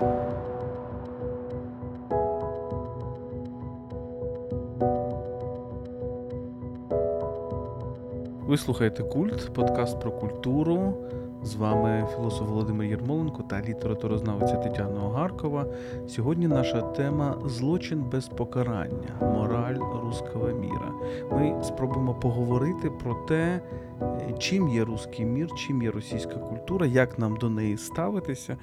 you Ви слухаєте Культ, подкаст про культуру. З вами філософ Володимир Єрмоленко та літературознавиця Тетяна Огаркова. Сьогодні наша тема злочин без покарання, мораль руского міра. Ми спробуємо поговорити про те, чим є руський мір, чим є російська культура, як нам до неї ставитися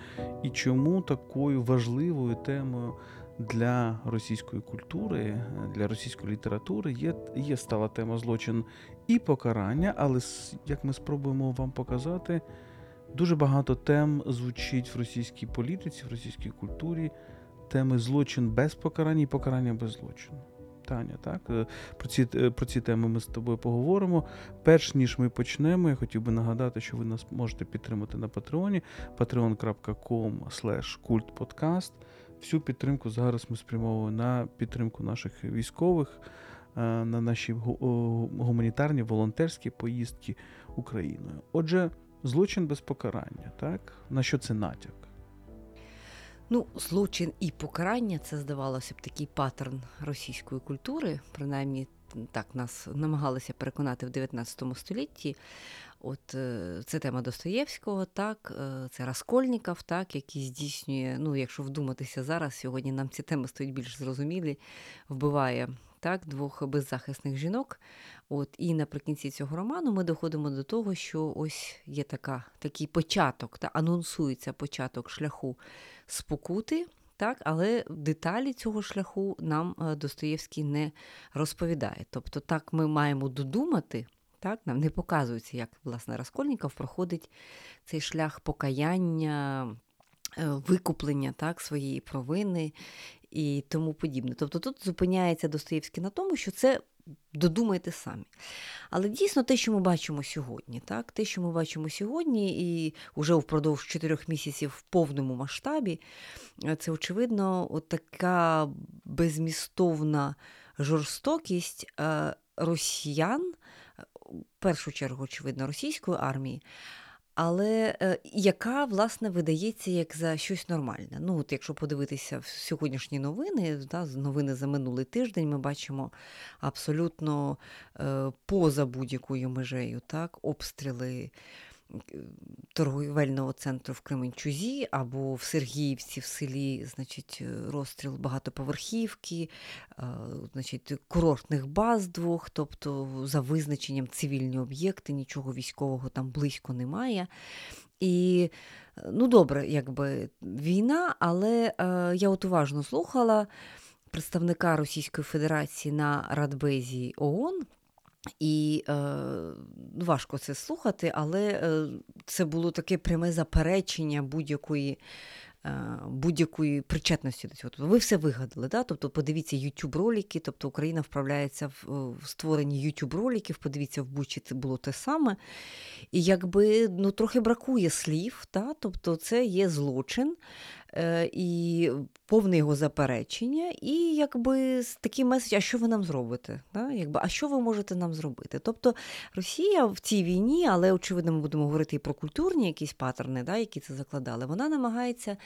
і чому такою важливою темою для російської культури, для російської літератури є є стала тема злочин і покарання, але як ми спробуємо вам показати, дуже багато тем звучить в російській політиці, в російській культурі, теми злочин без покарання і покарання без злочину. Таня, так? Е, про ці е, про ці теми ми з тобою поговоримо. Перш ніж ми почнемо, я хотів би нагадати, що ви нас можете підтримати на Патреоні patreon.com kultpodcast. Всю підтримку зараз ми спрямовуємо на підтримку наших військових, е, на наші гуманітарні волонтерські поїздки Україною. Отже, злочин без покарання, так? На що це натяк? Ну, злочин і покарання це здавалося б такий паттерн російської культури, принаймні так нас намагалися переконати в 19 столітті. От е, це тема Достоєвського, так, е, це Раскольніков, так, який здійснює, ну, якщо вдуматися зараз, сьогодні нам ці теми стають більш зрозумілі, вбиває так, двох беззахисних жінок. От, І наприкінці цього роману ми доходимо до того, що ось є така, такий початок, та анонсується початок шляху спокути. Так, але деталі цього шляху нам е, Достоєвський не розповідає. Тобто, так ми маємо додумати, так, Нам не показується, як власне Раскольніков проходить цей шлях покаяння, е, викуплення так, своєї провини і тому подібне. Тобто тут зупиняється Достоєвський на тому, що це додумайте самі. Але дійсно те, що ми бачимо сьогодні, так, те, що ми бачимо сьогодні, і вже впродовж чотирьох місяців в повному масштабі, е, це, очевидно, от така безмістовна жорстокість е, росіян в першу чергу, очевидно, російської армії, але е, яка, власне, видається як за щось нормальне. Ну, от Якщо подивитися в сьогоднішні новини, да, новини за минулий тиждень, ми бачимо абсолютно е, поза будь-якою межею так, обстріли торговельного центру в Кременчузі або в Сергіївці в селі, значить, розстріл багатоповерхівки, е, значить, курортних баз двох, тобто за визначенням цивільні об'єкти, нічого військового там близько немає. І ну добре, якби війна, але е, я от уважно слухала представника Російської Федерації на Радбезі ООН. І е, важко це слухати, але е, це було таке пряме заперечення будь-якої е, будь-якої причетності до цього. Тобто ви все вигадали. Да? Тобто, подивіться youtube ролики тобто Україна вправляється в, в створенні youtube роликів подивіться, в Бучі це було те саме. І якби ну, трохи бракує слів, да? тобто це є злочин. Е, і повне його заперечення, і якби такий меседж, а що ви нам зробите? Да? Якби, А що ви можете нам зробити? Тобто Росія в цій війні, але очевидно, ми будемо говорити і про культурні якісь паттерни, да, які це закладали, вона намагається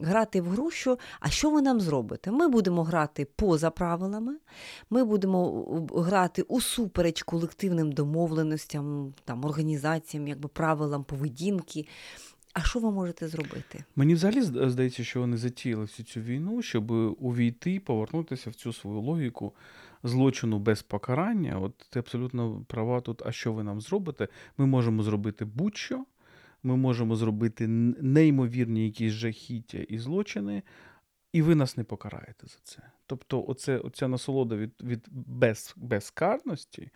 грати в гру, що а що ви нам зробите? Ми будемо грати поза правилами, ми будемо грати усупереч колективним домовленостям, там, організаціям, якби правилам поведінки. А що ви можете зробити? Мені взагалі здається, що вони затіяли всю цю війну, щоб увійти, повернутися в цю свою логіку злочину без покарання. От ти абсолютно права тут. А що ви нам зробите? Ми можемо зробити будь-що. Ми можемо зробити неймовірні якісь жахіття і злочини, і ви нас не покараєте за це. Тобто, оце, оця насолода від від без, безкарності,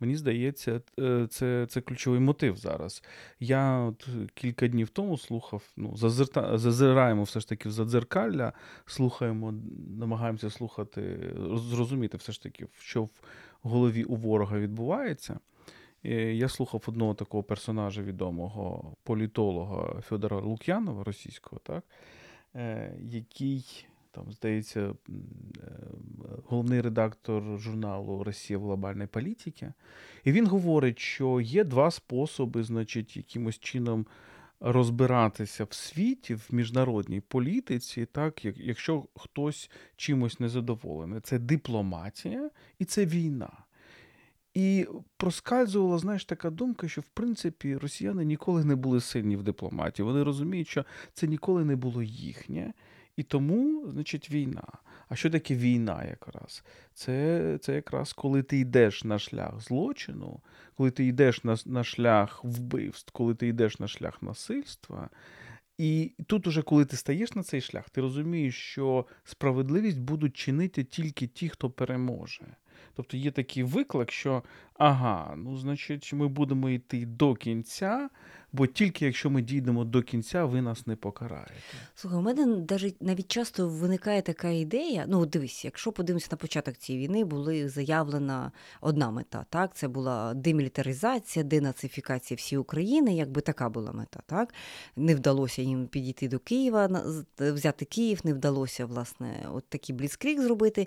мені здається, е, це це ключовий мотив зараз. Я от кілька днів тому слухав, ну, зазирта, зазираємо все ж таки в задзеркалля, слухаємо, намагаємося слухати, зрозуміти все ж таки, що в голові у ворога відбувається. Я слухав одного такого персонажа відомого політолога Федора Лук'янова, російського, так, е, який там, здається, е, головний редактор журналу Росія в глобальній політики. І він говорить, що є два способи, значить, якимось чином розбиратися в світі, в міжнародній політиці, так, якщо хтось чимось незадоволений. Це дипломатія і це війна. І проскальзувала, знаєш, така думка, що в принципі росіяни ніколи не були сильні в дипломатії. Вони розуміють, що це ніколи не було їхнє, і тому, значить, війна. А що таке війна якраз? Це це якраз коли ти йдеш на шлях злочину, коли ти йдеш на, на шлях вбивств, коли ти йдеш на шлях насильства. І тут, уже, коли ти стаєш на цей шлях, ти розумієш, що справедливість будуть чинити тільки ті, хто переможе. Тобто є такий виклик, що ага, ну значить, ми будемо йти до кінця, бо тільки якщо ми дійдемо до кінця, ви нас не покараєте. Слухай, у мене навіть навіть часто виникає така ідея. Ну, дивись, якщо подивимося на початок цієї війни, була заявлена одна мета. Так, це була демілітаризація, денацифікація всієї України, якби така була мета. Так не вдалося їм підійти до Києва, взяти Київ, не вдалося власне от такий бліцкрік зробити.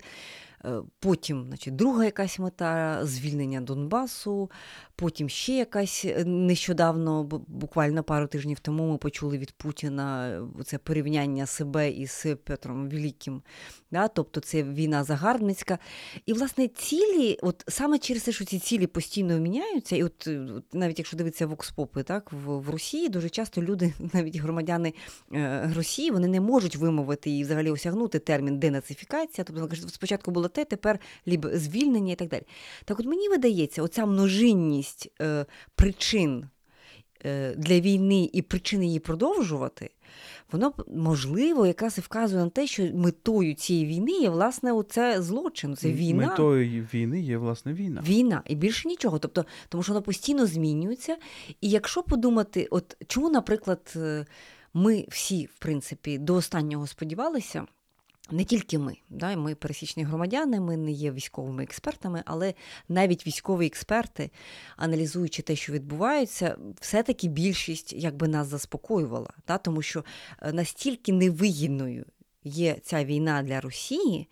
Е, потім, значить, друга якась мета звільнення Донбасу. Потім ще якась е, нещодавно, буквально пару тижнів тому, ми почули від Путіна е, це порівняння себе із Петром Великим. Да? Тобто це війна загарбницька. І, власне, цілі, от саме через те, що ці цілі постійно міняються, і от навіть якщо дивитися вокспопи, так, в, в Росії дуже часто люди, навіть громадяни Росії, вони не можуть вимовити і взагалі осягнути термін денацифікація. Тобто, спочатку було те, тепер ліб звільнення і так далі. Так от мені видається, оця множинність е, причин е, для війни і причини її продовжувати, воно можливо якраз і вказує на те, що метою цієї війни є власне оце злочин. Це війна. Метою війни є власне війна. Війна і більше нічого. Тобто, тому що воно постійно змінюється. І якщо подумати, от чому, наприклад, е, ми всі, в принципі, до останнього сподівалися. Не тільки ми, да, ми пересічні громадяни, ми не є військовими експертами, але навіть військові експерти, аналізуючи те, що відбувається, все-таки більшість якби нас заспокоювала, да, тому що е, настільки невигідною є ця війна для Росії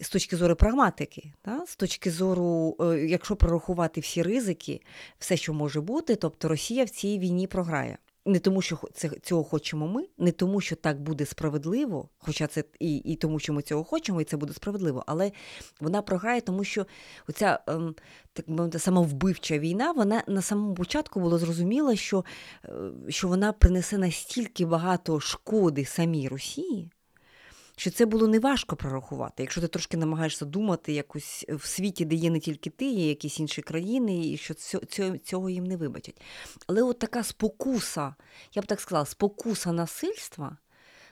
з точки зору прагматики, да, з точки зору, е, якщо прорахувати всі ризики, все, що може бути, тобто Росія в цій війні програє. Не тому, що це цього хочемо ми, не тому, що так буде справедливо, хоча це і і тому, що ми цього хочемо, і це буде справедливо, але вона програє, тому що оця ем, так мовити, самовбивча війна, вона на самому початку було зрозуміла, що, е, що вона принесе настільки багато шкоди самій Росії що це було неважко прорахувати. Якщо ти трошки намагаєшся думати якось в світі, де є не тільки ти, є якісь інші країни, і що цього їм не вибачать. Але от така спокуса, я б так сказала, спокуса насильства.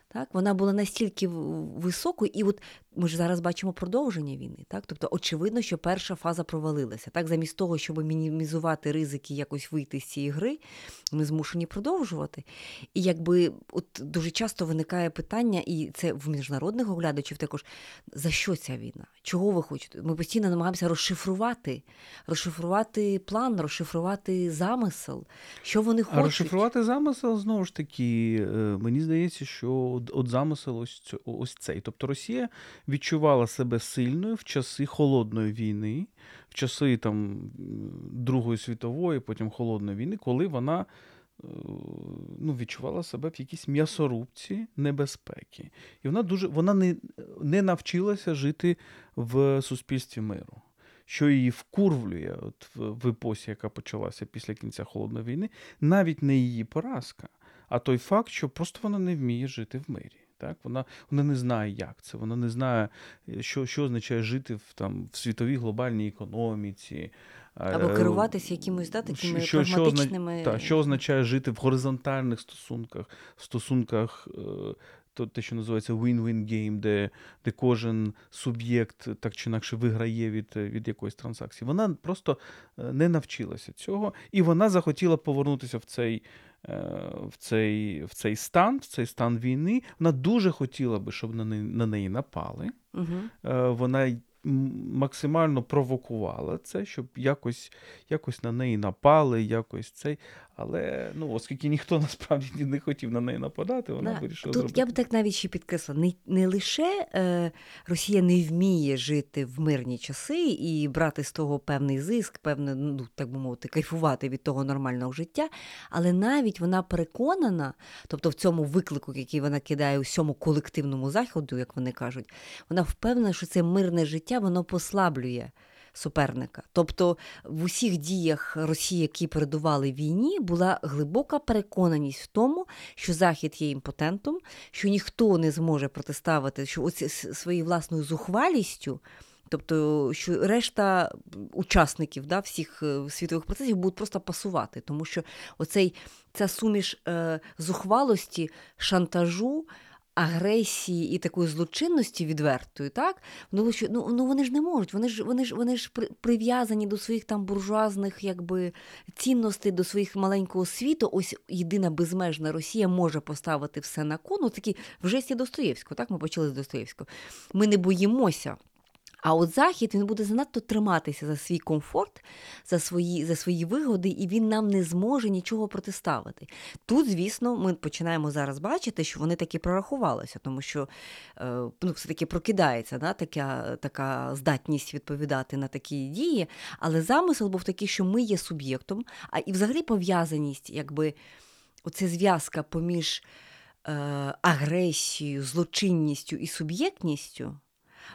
Так, Вона була настільки високою, і от ми ж зараз бачимо продовження війни. Так? Тобто, очевидно, що перша фаза провалилася. Так, Замість того, щоб мінімізувати ризики, якось вийти з цієї гри, ми змушені продовжувати. І якби от дуже часто виникає питання, і це в міжнародних оглядачів також, за що ця війна? Чого ви хочете? Ми постійно намагаємося розшифрувати, розшифрувати план, розшифрувати замисел, що вони хочуть. А розшифрувати замисел знову ж таки, е, мені здається, що от замисел ось ось цей. Тобто Росія відчувала себе сильною в часи холодної війни, в часи там Другої світової, потім холодної війни, коли вона е, ну, Відчувала себе в якійсь м'ясорубці небезпеки. І вона дуже вона не не навчилася жити в суспільстві миру, що її вкурвлює от в, в епосі, яка почалася після кінця холодної війни, навіть не її поразка, а той факт, що просто вона не вміє жити в мирі. Так? Вона вона не знає, як це, вона не знає, е, що що означає жити в там, в світовій глобальній економіці. Або е, керуватися якимось да, такими що, прагматичними... Що, та, що означає жити в горизонтальних стосунках, в стосунках, е, то те, що називається win-win game, де де кожен суб'єкт так чи інакше виграє від від якоїсь транзакції. Вона просто не навчилася цього, і вона захотіла повернутися в цей в цей в цей стан, в цей стан війни. Вона дуже хотіла би, щоб на неї, на неї напали. Угу. Вона максимально провокувала це, щоб якось якось на неї напали, якось цей. Але ну, оскільки ніхто насправді не хотів на неї нападати, вона да. вирішила. Тут зробити. я б так навіть ще підкреслила, не, не лише е, Росія не вміє жити в мирні часи і брати з того певний зиск, певне, ну так би мовити, кайфувати від того нормального життя, але навіть вона переконана, тобто в цьому виклику, який вона кидає усьому колективному заходу, як вони кажуть, вона впевнена, що це мирне життя воно послаблює суперника. Тобто в усіх діях Росії, які передували війні, була глибока переконаність в тому, що Захід є імпотентом, що ніхто не зможе протиставити, що оці своєю власною зухвалістю. Тобто, що решта учасників да, всіх е, світових процесів будуть просто пасувати, тому що оцей ця суміш е, зухвалості, шантажу, агресії і такої злочинності відвертої, так ну що ну, ну вони ж не можуть. Вони ж вони ж вони ж прив'язані до своїх там буржуазних якби цінностей, до своїх маленького світу. Ось єдина безмежна Росія може поставити все на кону. Такі в жесті Достоєвського. Так ми почали з Достоєвського. Ми не боїмося. А от захід він буде занадто триматися за свій комфорт, за свої за свої вигоди, і він нам не зможе нічого протиставити. Тут, звісно, ми починаємо зараз бачити, що вони таки прорахувалися, тому що е, ну, все-таки прокидається да, така, така здатність відповідати на такі дії. Але замисел був такий, що ми є суб'єктом, а і взагалі пов'язаність, якби оце зв'язка поміж е, агресією, злочинністю і суб'єктністю.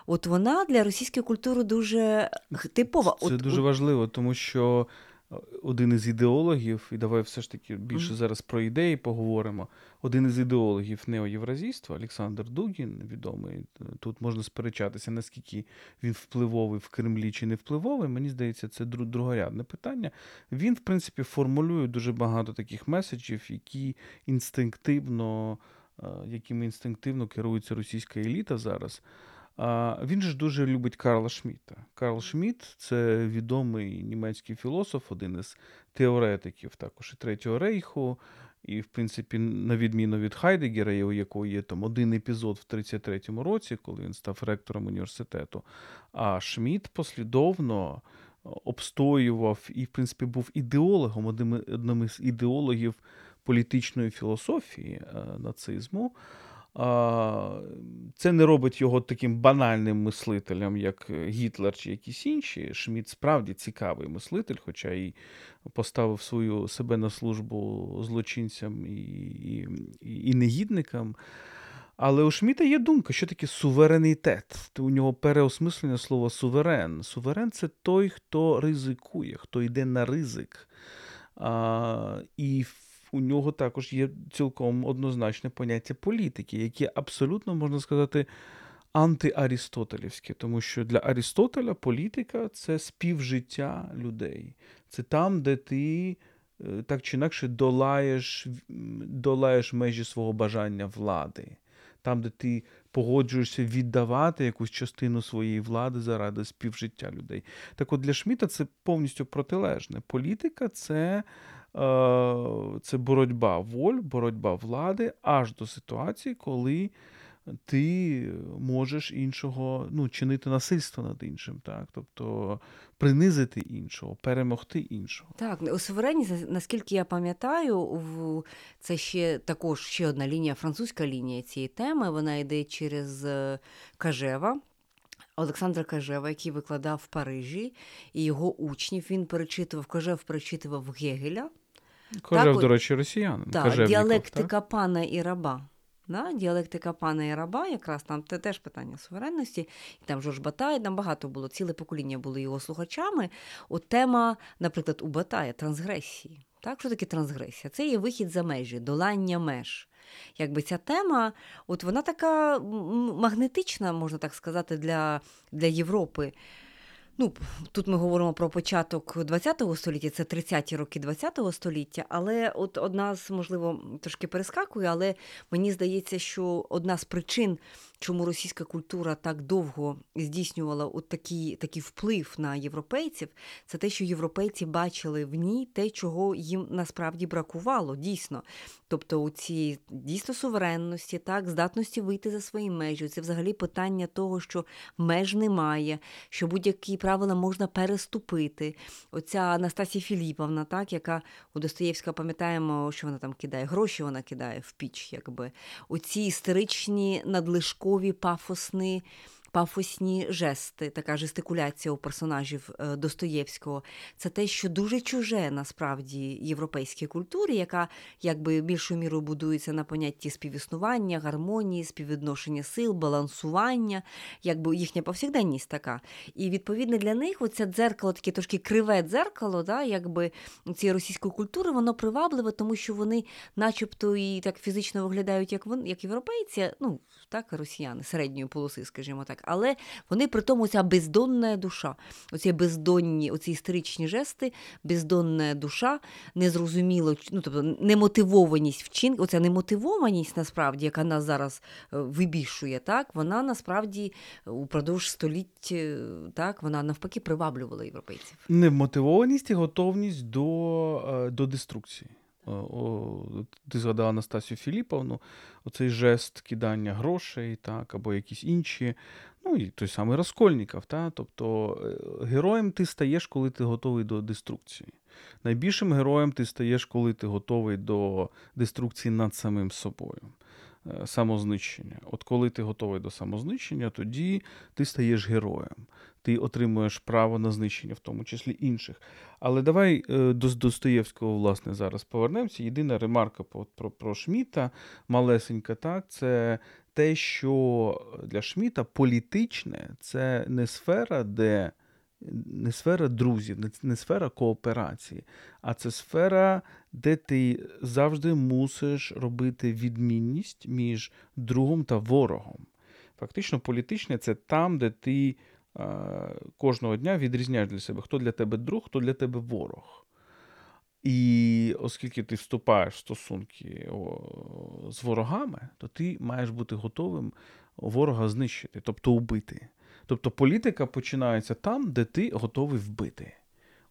От вона для російської культури дуже типова. Це от, дуже от... важливо, тому що е, один із ідеологів, і давай все ж таки більше mm. зараз про ідеї поговоримо. Один із ідеологів неоєвразійства, Олександр Дугін, відомий, тут можна сперечатися, наскільки він впливовий в Кремлі чи не впливовий. Мені здається, це другорядне питання. Він, в принципі, формулює дуже багато таких меседжів, які інстинктивно, е, якими інстинктивно керується російська еліта зараз. Він ж дуже любить Карла Шміта. Карл Шміт це відомий німецький філософ, один із теоретиків також і Третього Рейху. І, в принципі, на відміну від Хайдегера, у якого є там один епізод в 33-му році, коли він став ректором університету. А Шміт послідовно обстоював і, в принципі, був ідеологом, одним із ідеологів політичної філософії е, нацизму. Це не робить його таким банальним мислителем, як Гітлер чи якісь інші. Шміт справді цікавий мислитель, хоча і поставив свою себе на службу злочинцям і, і, і негідникам. Але у Шміта є думка, що таке суверенітет. У нього переосмислення слова суверен. Суверен це той, хто ризикує, хто йде на ризик. А, І у нього також є цілком однозначне поняття політики, яке абсолютно можна сказати антиарістотелівське, тому що для Арістотеля політика це співжиття людей. Це там, де ти е, так чи інакше долаєш, долаєш межі свого бажання влади. Там, де ти погоджуєшся віддавати якусь частину своєї влади заради співжиття людей. Так от для Шміта це повністю протилежне. Політика це це боротьба воль, боротьба влади аж до ситуації, коли ти можеш іншого ну, чинити насильство над іншим, так? тобто принизити іншого, перемогти іншого. Так, у суверенні, наскільки я пам'ятаю, це ще також ще одна лінія, французька лінія цієї теми. Вона йде через е, Кажева. Олександра Кажева, який викладав в Парижі, і його учнів він перечитував, Кажев перечитував Гегеля. Так, до речі, росіянин. Так, діалектика так? пана і раба. Да? Діалектика пана і раба, якраз там це теж питання суверенності, і там Жорж Батай, там багато було, ціле покоління були його слухачами. От тема, наприклад, у Батая трансгресії. Так, Що таке трансгресія? Це є вихід за межі, долання меж. Якби ця тема, от вона така магнетична, можна так сказати, для, для Європи. Ну, Тут ми говоримо про початок ХХ століття, це 30-ті роки ХХ століття, але от одна з, можливо, трошки перескакує, але мені здається, що одна з причин чому російська культура так довго здійснювала от такий, такий вплив на європейців, це те, що європейці бачили в ній те, чого їм насправді бракувало, дійсно. Тобто у цій дійсно суверенності, так, здатності вийти за свої межі. Це взагалі питання того, що меж немає, що будь-який правила можна переступити. Оця Анастасія Філіповна, так, яка у Достоєвська пам'ятаємо, що вона там кидає гроші, вона кидає в піч, якби оці істеричні надлишкові пафосні пафосні жести, така жестикуляція у персонажів е, Достоєвського. Це те, що дуже чуже насправді європейській культурі, яка якби більшою мірою будується на понятті співіснування, гармонії, співвідношення сил, балансування, якби їхня повсякденність така. І відповідно для них оце дзеркало, таке трошки криве дзеркало, да, якби цієї російської культури, воно привабливе, тому що вони, начебто, і так фізично виглядають, як вони, як європейці, ну так, росіяни середньої полоси, скажімо так але вони при тому ця бездонна душа, оці бездонні, оці історичні жести, бездонна душа, незрозуміло, ну тобто немотивованість вчинку, оця немотивованість, насправді, яка нас зараз е, вибільшує, так, вона насправді упродовж століть е, так, вона навпаки приваблювала європейців. Немотивованість і готовність до, е, до деструкції. О, Ти згадала Анастасію Філіповну, оцей жест кидання грошей, так, або якісь інші. Ну і той самий Раскольніков. Та? Тобто е, героєм ти стаєш, коли ти готовий до деструкції. Найбільшим героєм ти стаєш, коли ти готовий до деструкції над самим собою. Е, самознищення. От коли ти готовий до самознищення, тоді ти стаєш героєм. Ти отримуєш право на знищення, в тому числі інших. Але давай е, до Достоєвського, власне, зараз повернемося. Єдина ремарка про про, про Шміта, малесенька, так, це те, що для Шміта політичне це не сфера, де не сфера друзів, не, сфера кооперації, а це сфера, де ти завжди мусиш робити відмінність між другом та ворогом. Фактично, політичне це там, де ти кожного дня відрізняєш для себе, хто для тебе друг, хто для тебе ворог. І оскільки ти вступаєш в стосунки з ворогами, то ти маєш бути готовим ворога знищити, тобто убити. Тобто політика починається там, де ти готовий вбити.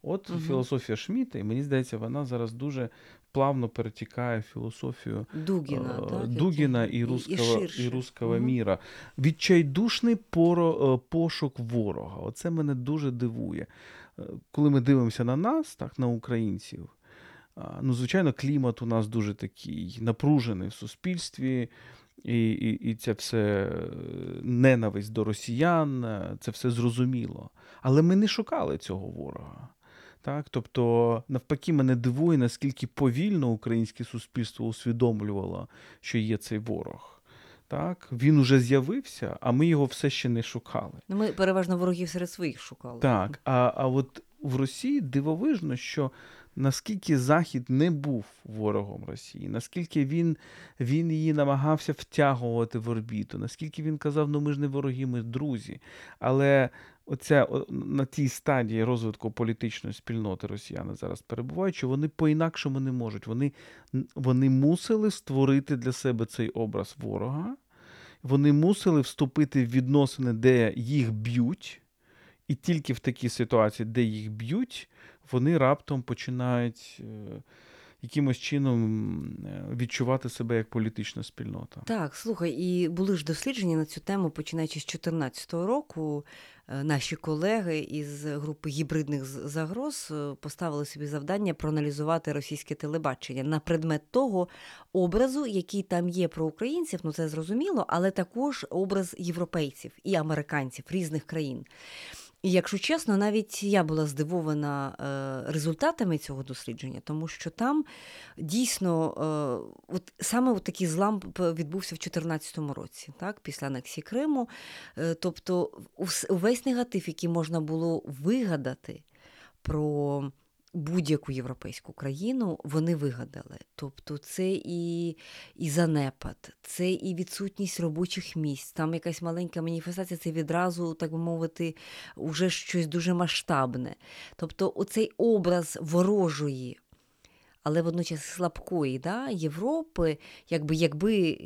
От угу. філософія Шміта, і мені здається, вона зараз дуже плавно перетікає в філософію Дугіна, е, так, Дугіна і руского, і, і руского угу. міра. Відчайдушний поро, е, пошук ворога. Оце мене дуже дивує. Е, коли ми дивимося на нас, так, на українців, ну, звичайно, клімат у нас дуже такий напружений в суспільстві. І і, і це все ненависть до росіян, це все зрозуміло. Але ми не шукали цього ворога. Так? Тобто, навпаки, мене дивує, наскільки повільно українське суспільство усвідомлювало, що є цей ворог. Так, Він уже з'явився, а ми його все ще не шукали. Ну, Ми переважно ворогів серед своїх шукали. Так, а а от в Росії дивовижно, що наскільки Захід не був ворогом Росії, наскільки він він її намагався втягувати в орбіту, наскільки він казав, ну ми ж не вороги, ми друзі. Але оця на тій стадії розвитку політичної спільноти росіяни зараз перебувають, що вони по-інакшому не можуть. Вони, Вони мусили створити для себе цей образ ворога. Вони мусили вступити в відносини, де їх б'ють, і тільки в такій ситуації, де їх б'ють, вони раптом починають. Е, якимось чином е, відчувати себе як політична спільнота. Так, слухай, і були ж дослідження на цю тему, починаючи з 2014 року. Е, наші колеги із групи гібридних загроз поставили собі завдання проаналізувати російське телебачення на предмет того образу, який там є про українців, ну це зрозуміло, але також образ європейців і американців різних країн. І якщо чесно, навіть я була здивована е, результатами цього дослідження, тому що там дійсно е, от саме от такий злам відбувся в 2014 році, так, після анексії Криму. Е, тобто, увесь негатив, який можна було вигадати про будь-яку європейську країну вони вигадали. Тобто це і і занепад, це і відсутність робочих місць. Там якась маленька маніфестація, це відразу, так би мовити, уже щось дуже масштабне. Тобто, оцей образ ворожої але водночас слабкої да, Європи, якби якби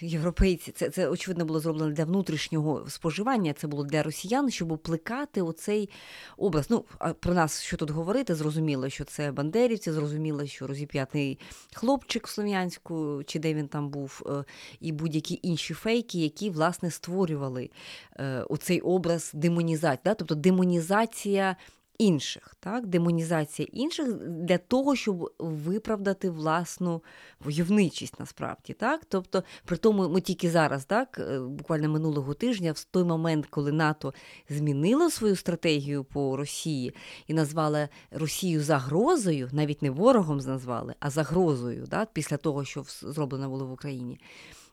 європейці, це це очевидно було зроблено для внутрішнього споживання, це було для росіян, щоб плекати оцей образ. Ну, про нас що тут говорити, зрозуміло, що це бандерівці, зрозуміло, що розіп'ятий хлопчик в Слов'янську, чи де він там був, е, і будь-які інші фейки, які власне створювали е, оцей образ демонізації, да? тобто демонізація інших, так? демонізація інших для того, щоб виправдати власну войовничість насправді. Так? Тобто, при тому ми тільки зараз, так, е, буквально минулого тижня, в той момент, коли НАТО змінило свою стратегію по Росії і назвала Росію загрозою, навіть не ворогом назвали, а загрозою, так? після того, що зроблено було в Україні.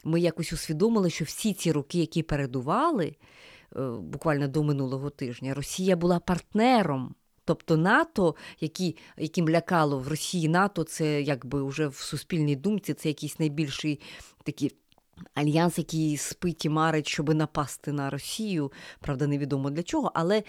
Ми якось усвідомили, що всі ці роки, які передували, буквально до минулого тижня, Росія була партнером. Тобто НАТО, які, яким лякало в Росії НАТО, це якби вже в суспільній думці, це якийсь найбільший такий альянс, який спить і марить, щоб напасти на Росію. Правда, невідомо для чого, але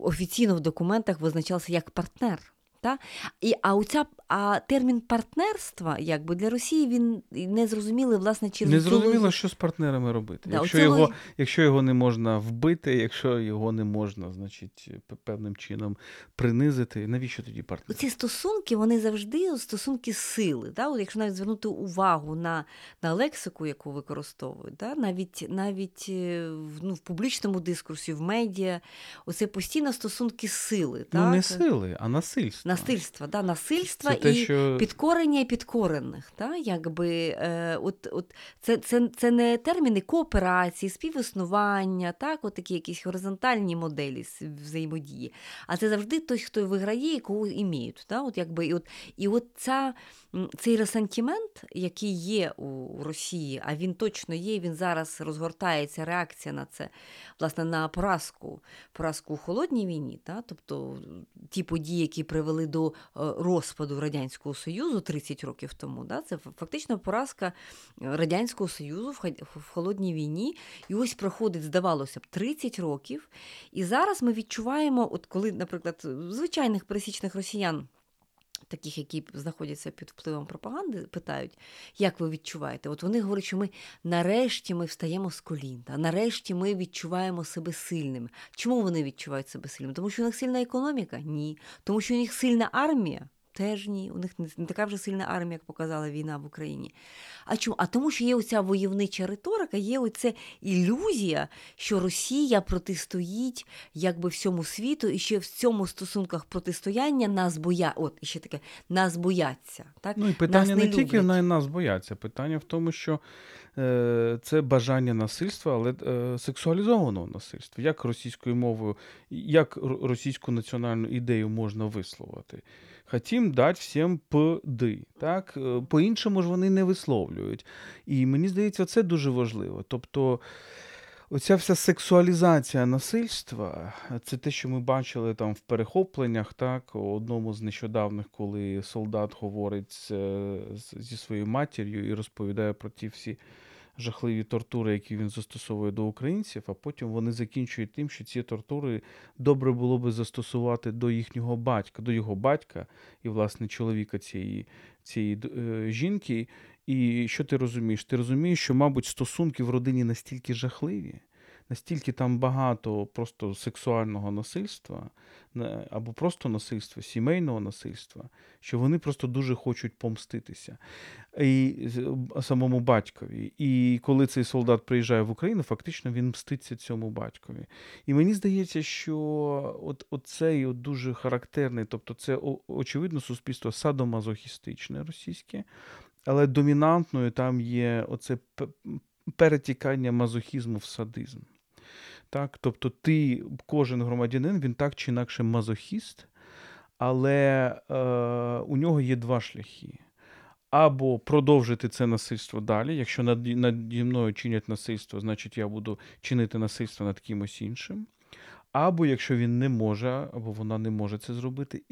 офіційно в документах визначався як партнер. Та? І, А оця, а термін партнерства якби для Росії він не зрозумілий, власне, через не зрозуміло, що з партнерами робити. Да, якщо його якщо його не можна вбити, якщо його не можна, значить, певним чином принизити, навіщо тоді партнер? Ці стосунки вони завжди стосунки сили. Да? От Якщо навіть звернути увагу на на лексику, яку використовують, да? навіть навіть е, ну, в публічному дискурсі, в медіа, оце постійно стосунки сили. Ну, так? не сили, а насильство насильства, да, насильства це і що... підкорення і підкорених. Да, якби, е, от, от, Це це, це не терміни кооперації, співіснування, так, от такі якісь горизонтальні моделі взаємодії. А це завжди той, хто виграє і кого іміють. Да, от, якби, І от, і от ця, цей ресентімент, який є у Росії, а він точно є, він зараз розгортається, реакція на це, власне, на поразку, поразку у холодній війні, да, тобто ті події, які привели привели до е, розпаду Радянського Союзу 30 років тому. Да? Це фактично поразка е, Радянського Союзу в холодній війні. І ось проходить, здавалося б, 30 років. І зараз ми відчуваємо, от коли, наприклад, звичайних пересічних росіян таких, які знаходяться під впливом пропаганди, питають, як ви відчуваєте? От вони говорять, що ми нарешті ми встаємо з колін, та нарешті ми відчуваємо себе сильними. Чому вони відчувають себе сильними? Тому що у них сильна економіка? Ні. Тому що у них сильна армія. Теж ні, у них не така вже сильна армія, як показала війна в Україні. А чому? А тому, що є оця войовнича риторика, є оця ілюзія, що Росія протистоїть якби всьому світу, і що в цьому стосунках протистояння нас боя... От і ще таке нас бояться. Так? Ну і питання нас не, не тільки на нас бояться, питання в тому, що е, це бажання насильства, але е, сексуалізованого насильства. Як російською мовою, як російську національну ідею можна висловити? Хотім дати всім пди. Так? Е, по-іншому ж вони не висловлюють. І мені здається, це дуже важливо. Тобто оця вся сексуалізація насильства, це те, що ми бачили там в перехопленнях, так, одному з нещодавних, коли солдат говорить зі своєю матір'ю і розповідає про ті всі жахливі тортури, які він застосовує до українців, а потім вони закінчують тим, що ці тортури добре було би застосувати до їхнього батька, до його батька і, власне, чоловіка цієї, цієї е, жінки. І що ти розумієш? Ти розумієш, що, мабуть, стосунки в родині настільки жахливі настільки там багато просто сексуального насильства або просто насильства, сімейного насильства, що вони просто дуже хочуть помститися і самому батькові. І коли цей солдат приїжджає в Україну, фактично він мститься цьому батькові. І мені здається, що от, от цей от дуже характерний, тобто це очевидно суспільство садомазохістичне російське, але домінантною там є оце перетікання мазохізму в садизм. Так? Тобто ти, кожен громадянин, він так чи інакше мазохіст, але е, у нього є два шляхи. Або продовжити це насильство далі. Якщо наді, наді мною чинять насильство, значить я буду чинити насильство над кимось іншим. Або якщо він не може, або вона не може це зробити,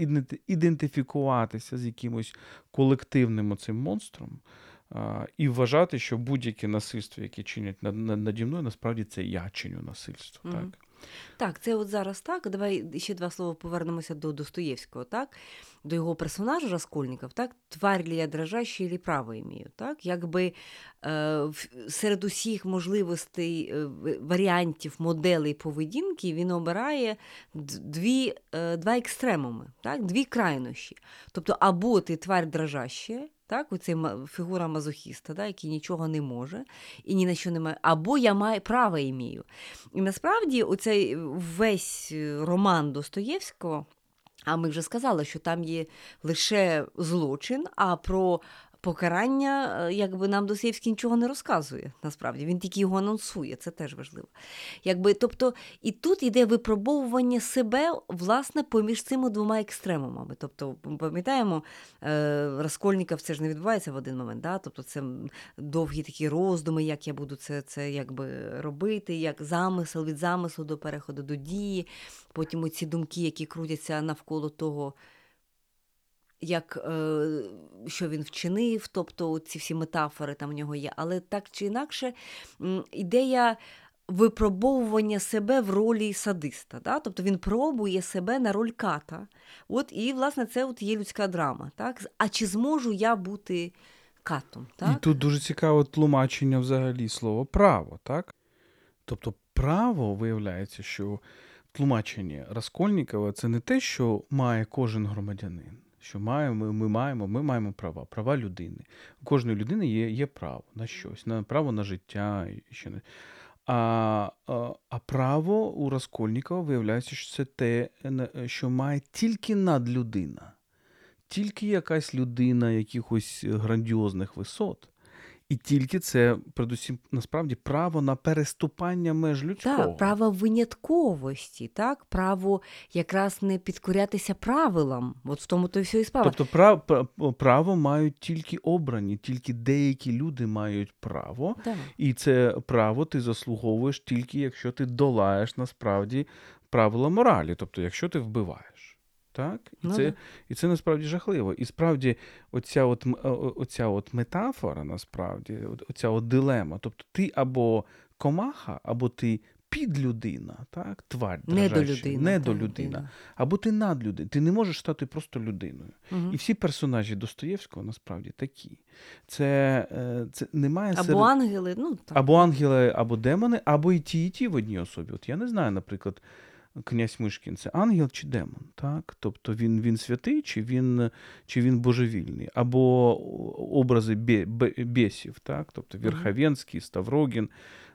ідентифікуватися з якимось колективним оцим монстром, і вважати, що будь-яке насильство, яке чинять наді мною, насправді це я чиню насильство. Mm-hmm. Так, Так, це от зараз так. Давай ще два слова повернемося до Достоєвського, так? До його персонажа Раскольников, так, тварь ли я дрожаща, или право імію. Так? Якби е, серед усіх можливостей, е, варіантів, моделей поведінки він обирає дві, е, два екстремуми, так? дві крайнощі. Тобто, або ти тварь дрожаща, так, оцей фігура мазохіста, да, який нічого не може і ні на що не має, або я маю право імію. І насправді оцей весь е, роман Достоєвського. А ми вже сказали, що там є лише злочин, а про покарання, е, якби нам Достоєвський нічого не розказує, насправді він тільки його анонсує, це теж важливо. Якби, Тобто, і тут йде випробовування себе, власне, поміж цими двома екстремумами. Тобто, пам'ятаємо, е, Раскольников це ж не відбувається в один момент. Да? Тобто, це довгі такі роздуми, як я буду це це якби робити, як замисел від замислу до переходу до дії. Потім оці думки, які крутяться навколо того як е, що він вчинив, тобто ці всі метафори там в нього є. Але так чи інакше, ідея випробовування себе в ролі садиста. Да? Тобто він пробує себе на роль ката. От І, власне, це от є людська драма. Так? А чи зможу я бути катом? Так? І тут дуже цікаве тлумачення взагалі слова право, так? Тобто, право виявляється, що тлумачення Раскольникова це не те, що має кожен громадянин що маємо, ми маємо ми маємо права, права людини. У кожної людини є є право на щось, на право на життя. ще не. А а, а право у Раскольникова виявляється, що це те, що має тільки надлюдина, тільки якась людина якихось грандіозних висот. І тільки це, передусім, насправді, право на переступання меж людського. Так, право винятковості, так, право якраз не підкорятися правилам. От в тому то і все і справа. Тобто право, право мають тільки обрані, тільки деякі люди мають право, так. і це право ти заслуговуєш тільки якщо ти долаєш насправді правила моралі, тобто якщо ти вбиваєш. Так? І ну, це і це насправді жахливо. І справді, оця от оця от метафора, насправді, оця от дилема. Тобто ти або комаха, або ти підлюдина, так? тварь недолюдина, недолюдина, або ти надлюдина. Ти не можеш стати просто людиною. Угу. І всі персонажі Достоєвського насправді такі. Це е, це немає Або серед... ангели, ну так. або ангели, або демони, або і ті, і ті в одній особі. От я не знаю, наприклад князь Мишкін це ангел чи демон? Так? Тобто він він святий, чи він чи він божевільний, або образи бє, бєсів, так? тобто Верховенський, Ставрогін.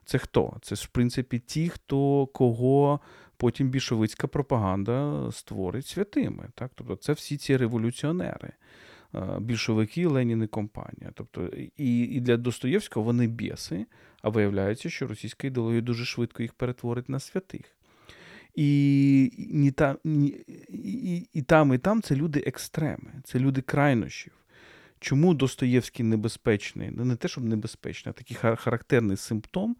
Це хто? Це ж, в принципі, ті, хто кого потім більшовицька пропаганда створить святими. Так? Тобто це всі ці революціонери. Більшовики, Ленін і компанія. Тобто, і і для Достоєвського вони бєси, а виявляється, що російська ідеологія дуже швидко їх перетворить на святих. І ні та, ні, і, і там, і там це люди екстреми, це люди крайнощів. Чому Достоєвський небезпечний? Ну, не те, щоб небезпечний, а такий характерний симптом,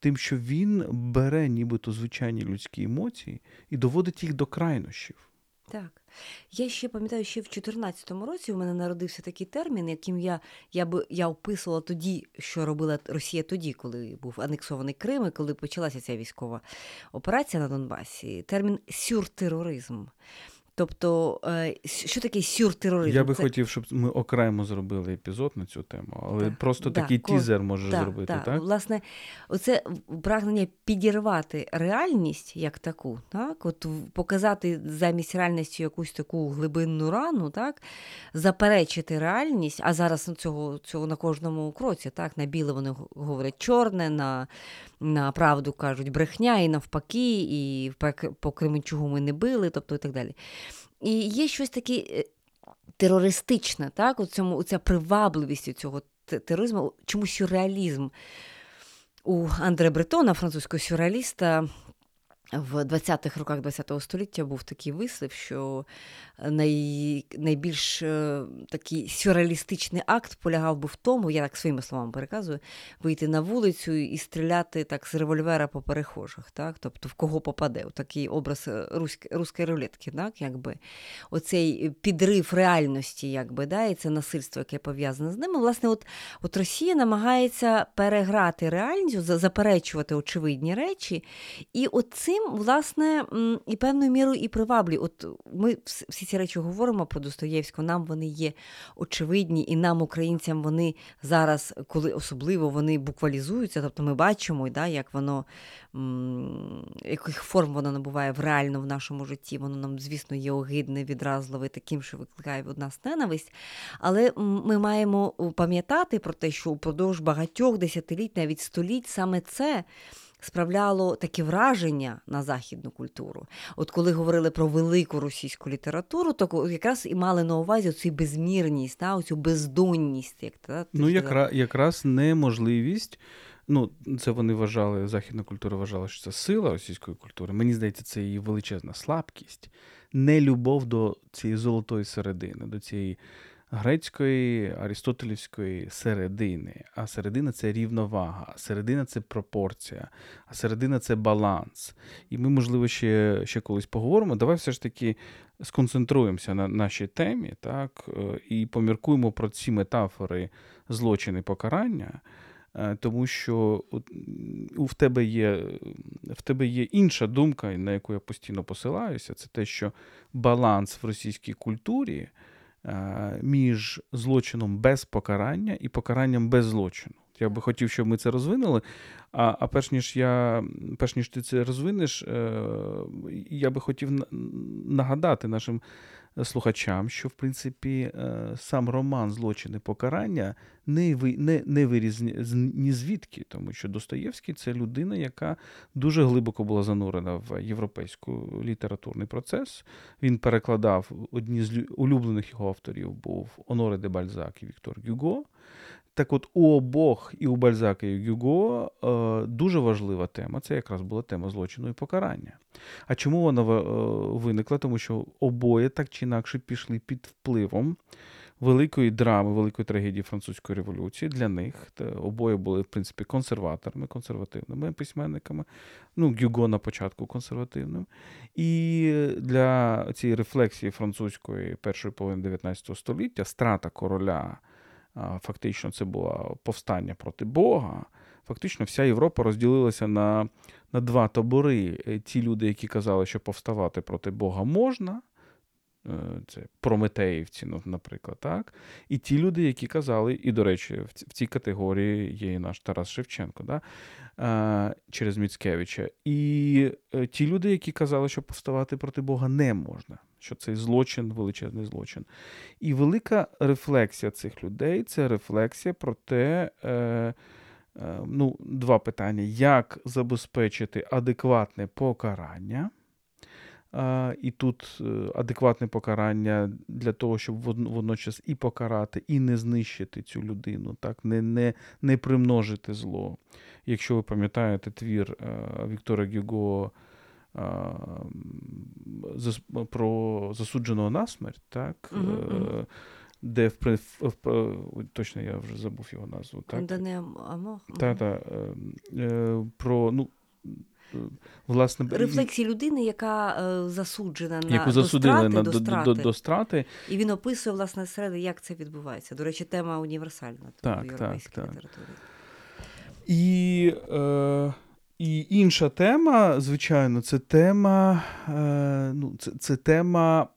тим, що він бере нібито звичайні людські емоції і доводить їх до крайнощів. Так. Я ще пам'ятаю, ще в 2014 році у мене народився такий термін, яким я я, б, я описувала тоді, що робила Росія тоді, коли був анексований Крим, і коли почалася ця військова операція на Донбасі. Термін сюртероризм. Тобто, е, що таке сюртероризм? Я би Це... хотів, щоб ми окремо зробили епізод на цю тему, але так, просто так, такий тізер можеш так, зробити. Так, так, власне, оце прагнення підірвати реальність як таку, так, от показати замість реальності якусь таку глибинну рану, так, заперечити реальність, а зараз цього цього на кожному кроці, так, на біле вони говорять чорне, на на правду кажуть брехня, і навпаки, і по Кременчугу ми не били, тобто і так далі. І є щось таке е, терористичне, так, у цьому, у ця привабливість цього тероризму, чому сюрреалізм. У Андре Бретона, французького сюрреаліста, в 20-х роках ХХ століття був такий вислів, що най, найбільш е, такий сюрреалістичний акт полягав би в тому, я так своїми словами переказую, вийти на вулицю і стріляти так з револьвера по перехожих, так? тобто в кого попаде, такий образ е, руської рулетки, так? якби. оцей підрив реальності, якби, да? і це насильство, яке пов'язане з ними. Власне, от, от Росія намагається переграти реальність, заперечувати очевидні речі, і от цим, власне, і певною мірою і приваблює. От ми всі ці речі говоримо про Достоєвського, нам вони є очевидні, і нам, українцям, вони зараз, коли особливо вони буквалізуються, тобто ми бачимо, да, як воно яких форм воно набуває в реально в нашому житті. Воно нам, звісно, є огидне, відразливе, таким, що викликає від нас ненависть. Але ми маємо пам'ятати про те, що упродовж багатьох десятиліть, навіть століть, саме це справляло таке враження на західну культуру. От коли говорили про велику російську літературу, то якраз і мали на увазі цю безмірність, та, оцю бездонність. Як, та, Ну, якраз, якраз неможливість. Ну, це вони вважали, західна культура вважала, що це сила російської культури. Мені здається, це її величезна слабкість, не любов до цієї золотої середини, до цієї грецької арістотелівської середини. А середина це рівновага, а середина це пропорція, а середина це баланс. І ми, можливо, ще ще колись поговоримо. Давай все ж таки сконцентруємося на нашій темі, так, е, і поміркуємо про ці метафори злочини покарання. Е, тому що в тебе є в тебе є інша думка, на яку я постійно посилаюся, це те, що баланс в російській культурі між злочином без покарання і покаранням без злочину. Я би хотів, щоб ми це розвинули. А а перш ніж я, перш ніж ти це розвинеш, е, я би хотів нагадати нашим слухачам, що в принципі е, сам роман Злочини покарання не не, не виріз ні звідки, тому що Достоєвський це людина, яка дуже глибоко була занурена в європейський літературний процес. Він перекладав одні з улюблених його авторів був Оноре де Бальзак і Віктор Гюго. Так от у обох і у Бальзака і Гюго е, дуже важлива тема. Це якраз була тема злочину і покарання. А чому вона е, виникла? Тому що обоє так чи інакше пішли під впливом великої драми, великої трагедії французької революції. Для них обоє були, в принципі, консерваторами, консервативними письменниками. Ну, Гюго на початку консервативним. І для цієї рефлексії французької першої половини 19 століття страта короля фактично це було повстання проти Бога. Фактично, вся Європа розділилася на на два табори. Е, ті люди, які казали, що повставати проти Бога можна, е, це Прометеївці, ну, наприклад, так? І ті люди, які казали, і, до речі, в цій категорії є і наш Тарас Шевченко, да? через Міцкевича. І е, ті люди, які казали, що повставати проти Бога не можна що цей злочин величезний злочин. І велика рефлексія цих людей це рефлексія про те, е, е, ну, два питання: як забезпечити адекватне покарання. І тут uh, адекватне покарання для того, щоб водночас і покарати, і не знищити цю людину, так, не не, не примножити зло. Якщо ви пам'ятаєте твір uh, Віктора Гюго про засудженого на смерть, так? Uh-huh. Де в, в, точно я вже забув його назву. так? Амох. Так, так. Е, про, ну, Власне, Рефлексії людини, яка е, засуджена на яку засудили до страти, на, до. До, до, страти. І він описує, власне, серед, як це відбувається. До речі, тема універсальна так, в європейській так, літературі. І е, і інша тема, звичайно, це тема, е, ну, це, це тема.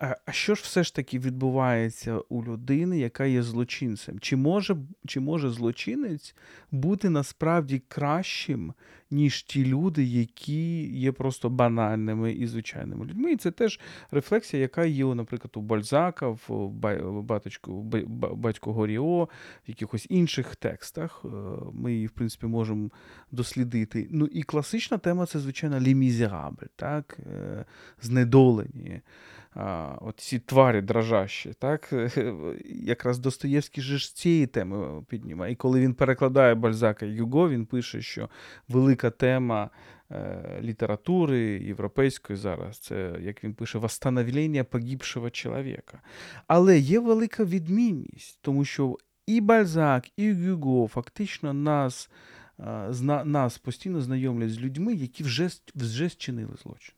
А що ж все ж таки відбувається у людини, яка є злочинцем? Чи може чи може злочинець бути насправді кращим, ніж ті люди, які є просто банальними і звичайними людьми? І це теж рефлексія, яка є, наприклад, у Бальзака, в баточку, батько Горіо, в якихось інших текстах. Е, ми її, в принципі, можемо дослідити. Ну і класична тема це, звичайно, лімізерабель, так? Е, знедолені а, от ці тварі дрожащі, так? Якраз Достоєвський же ж цієї теми піднімає. І коли він перекладає Бальзака Юго, він пише, що велика тема е, літератури європейської зараз. Це, як він пише, восстановлення погибшого чоловіка. Але є велика відмінність, тому що і Бальзак, і Гюго фактично нас зна, нас постійно знайомлять з людьми, які вже вже зчинили злочин.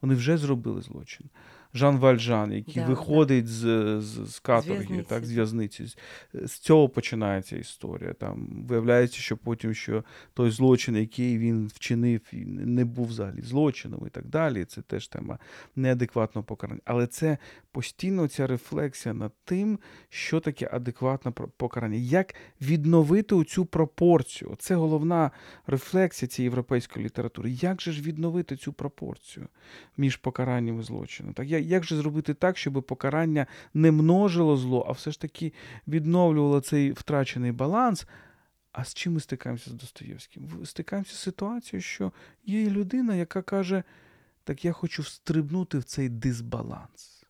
Вони вже зробили злочин. Жан Вальжан, який да, виходить да. з з, з каторги, так, з в'язниці. З, з цього починається історія. Там Виявляється, що потім що той злочин, який він вчинив, не був взагалі злочином і так далі. Це теж тема неадекватного покарання. Але це постійно ця рефлексія над тим, що таке адекватне покарання. Як відновити цю пропорцію? Це головна рефлексія цієї європейської літератури. Як же ж відновити цю пропорцію між покаранням і злочином? Так, як же зробити так, щоб покарання не множило зло, а все ж таки відновлювало цей втрачений баланс? А з чим ми стикаємося з Достоєвським? Стикаємося з ситуацією, що є людина, яка каже: так я хочу встрибнути в цей дисбаланс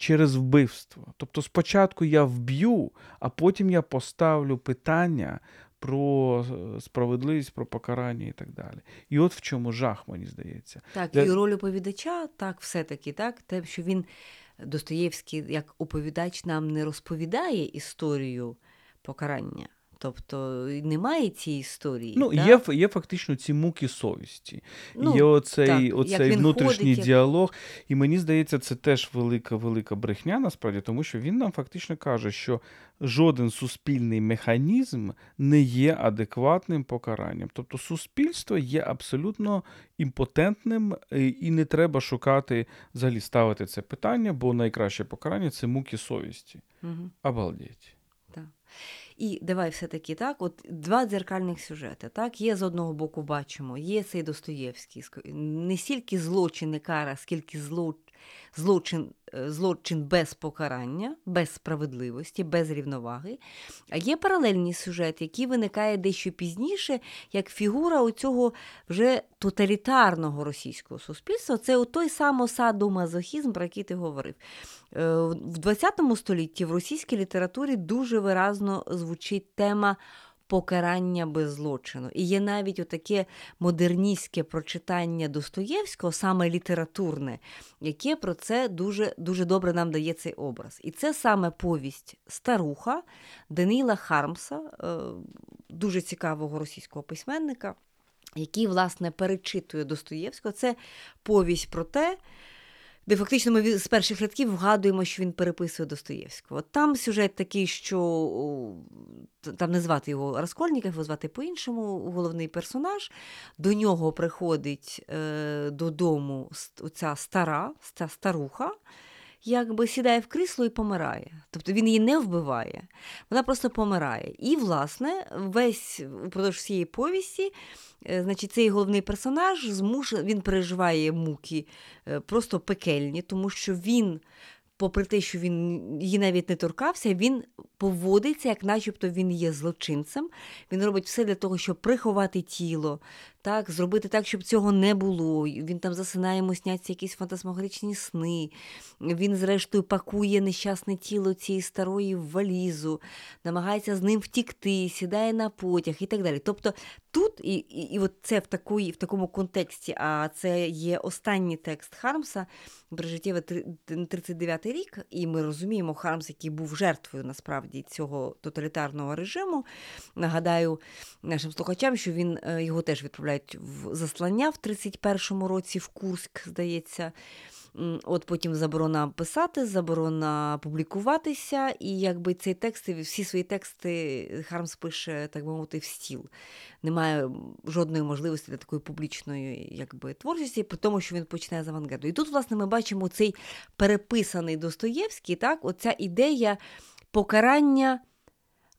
через вбивство. Тобто спочатку я вб'ю, а потім я поставлю питання про е, справедливість, про покарання і так далі. І от в чому жах, мені здається. Так, Для... і роль оповідача, так, все-таки, так, те, що він Достоєвський як оповідач нам не розповідає історію покарання. Тобто немає цієї історії. Ну, так? Є є фактично ці муки совісті, ну, є оцей так, оцей внутрішній ходить, діалог. І мені здається, це теж велика велика брехня, насправді, тому що він нам фактично каже, що жоден суспільний механізм не є адекватним покаранням. Тобто суспільство є абсолютно імпотентним, е, і не треба шукати, взагалі ставити це питання, бо найкраще покарання це муки совісті. Угу. Обалдеть. Так. І давай все-таки так, от два дзеркальних сюжети. Так, Є з одного боку, бачимо, є цей Достоєвський, не стільки злочин і кара, скільки злочин злочин е, злочин без покарання, без справедливості, без рівноваги. А є паралельний сюжет, який виникає дещо пізніше, як фігура оцього вже тоталітарного російського суспільства. Це той самий садомазохізм, про який ти говорив. Е, в ХХ столітті в російській літературі дуже виразно звучить тема покарання без злочину. І є навіть отаке модерністське прочитання Достоєвського, саме літературне, яке про це дуже дуже добре нам дає цей образ. І це саме повість Старуха Данила Хармса, е, дуже цікавого російського письменника, який, власне, перечитує Достоєвського. Це повість про те де фактично ми з перших рядків вгадуємо, що він переписує Достоєвського. Там сюжет такий, що там не звати його Раскольников, його звати по-іншому, головний персонаж. До нього приходить е, додому ця стара, ця старуха. Якби сідає в крісло і помирає. Тобто він її не вбиває, вона просто помирає. І, власне, весь упродовж всієї повісті Е, значить, цей головний персонаж змуш... він переживає муки е, просто пекельні, тому що він попри те, що він її навіть не торкався, він поводиться, як начебто він є злочинцем. Він робить все для того, щоб приховати тіло, так, зробити так, щоб цього не було. Він там засинає, йому сняться якісь фантасмагоричні сни. Він, зрештою, пакує нещасне тіло цієї старої в валізу, намагається з ним втікти, сідає на потяг і так далі. Тобто тут, і і, і от це в такої, в такому контексті, а це є останній текст Хармса, Брежиттєве 39 рік, і ми розуміємо, Хармс, який був жертвою насправді цього тоталітарного режиму. Нагадаю нашим слухачам, що він е, його теж відправляють в заслання в 31-му році в Курськ, здається. От потім заборона писати, заборона публікуватися, і якби цей текст, всі свої тексти Хармс пише, так би мовити, в стіл. Немає жодної можливості для такої публічної якби, творчості, при тому, що він починає з авангарду. І тут, власне, ми бачимо цей переписаний Достоєвський, так, оця ідея покарання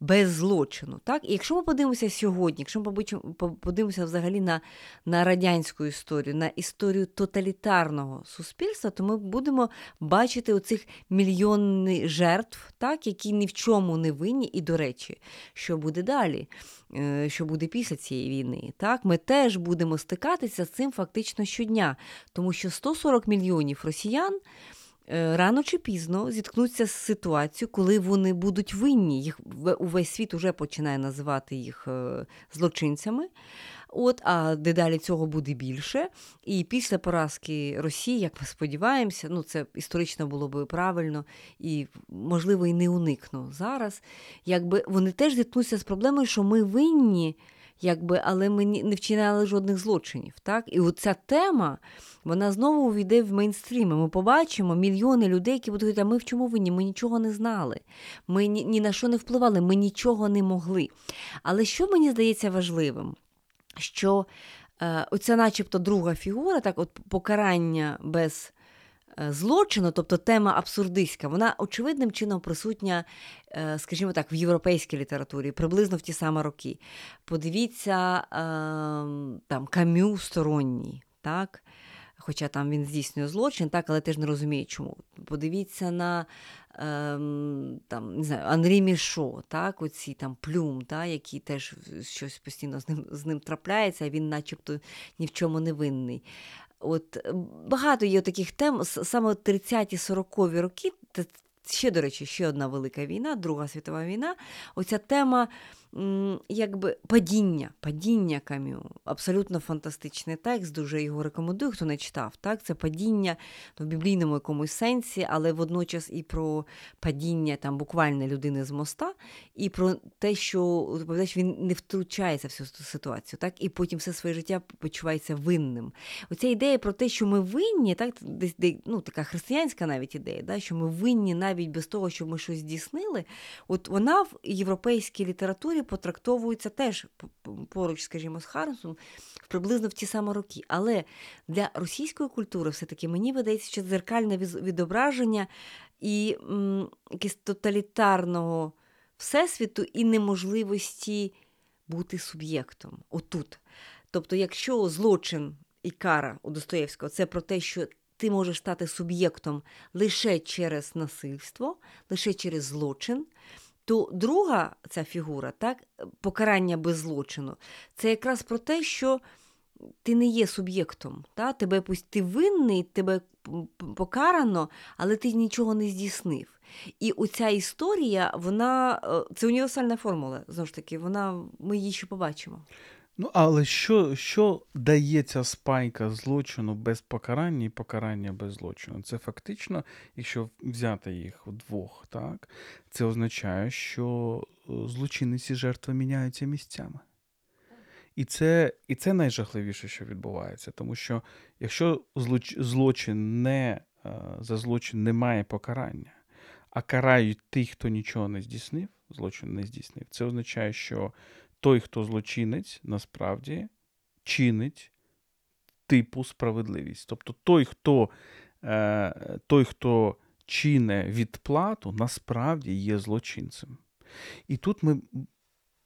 без злочину. Так? І якщо ми подивимося сьогодні, якщо ми подивимося взагалі на на радянську історію, на історію тоталітарного суспільства, то ми будемо бачити оцих мільйонних жертв, так, які ні в чому не винні. І, до речі, що буде далі, е, що буде після цієї війни. Так? Ми теж будемо стикатися з цим фактично щодня, тому що 140 мільйонів росіян. Е, рано чи пізно зіткнуться з ситуацією, коли вони будуть винні. Їх увесь світ вже починає називати їх е, злочинцями. От, а дедалі цього буде більше. І після поразки Росії, як ми сподіваємося, ну це історично було би правильно і, можливо, і не уникну зараз. Якби вони теж зіткнуться з проблемою, що ми винні якби, але ми не вчиняли жодних злочинів. Так? І оця тема вона знову увійде в мейнстрім. Ми побачимо мільйони людей, які будуть говорити, а ми в чому винні? Ми нічого не знали, ми ні, ні на що не впливали, ми нічого не могли. Але що мені здається важливим? Що е, оця, начебто, друга фігура, так, от покарання без злочину, тобто тема абсурдистська, вона очевидним чином присутня, е, скажімо так, в європейській літературі, приблизно в ті самі роки. Подивіться е, там Кам'ю сторонній, так? Хоча там він здійснює злочин, так, але теж не розуміє, чому. Подивіться на ем, там, не знаю, Анрі Мішо, так, оці там плюм, так, який теж щось постійно з ним з ним трапляється, а він начебто ні в чому не винний. От Багато є таких тем, саме 30-40-ві роки, ще, до речі, ще одна велика війна, Друга світова війна. Оця тема якби падіння, падіння кам'ю. Абсолютно фантастичний текст, дуже його рекомендую, хто не читав. Так? Це падіння ну, в біблійному якомусь сенсі, але водночас і про падіння там буквально людини з моста, і про те, що він не втручається в цю ситуацію, так? і потім все своє життя почувається винним. Оця ідея про те, що ми винні, так, десь ну, така християнська навіть ідея, да, що ми винні навіть без того, щоб ми щось здійснили, от вона в європейській літературі історії потрактовуються теж поруч, скажімо, з Хармсом, приблизно в ті самі роки. Але для російської культури все-таки мені видається, що дзеркальне відображення і якесь тоталітарного всесвіту і неможливості бути суб'єктом. Отут. Тобто, якщо злочин і кара у Достоєвського це про те, що ти можеш стати суб'єктом лише через насильство, лише через злочин, то друга ця фігура, так, покарання без злочину, це якраз про те, що ти не є суб'єктом. Так? Тебе ти винний, тебе покарано, але ти нічого не здійснив. І оця історія, вона е, це універсальна формула. Знову ж таки, вона, ми її ще побачимо. Ну, але що що дає ця спайка злочину без покарання і покарання без злочину? Це фактично, якщо взяти їх вдвох, так, це означає, що е, злочинниці жертви міняються місцями. І це і це найжахливіше, що відбувається. Тому що якщо злочин не е, за злочин немає покарання, а карають тих, хто нічого не здійснив, злочин не здійснив, це означає, що той, хто злочинець, насправді чинить типу справедливість. Тобто той, хто е, той, хто чине відплату, насправді є злочинцем. І тут ми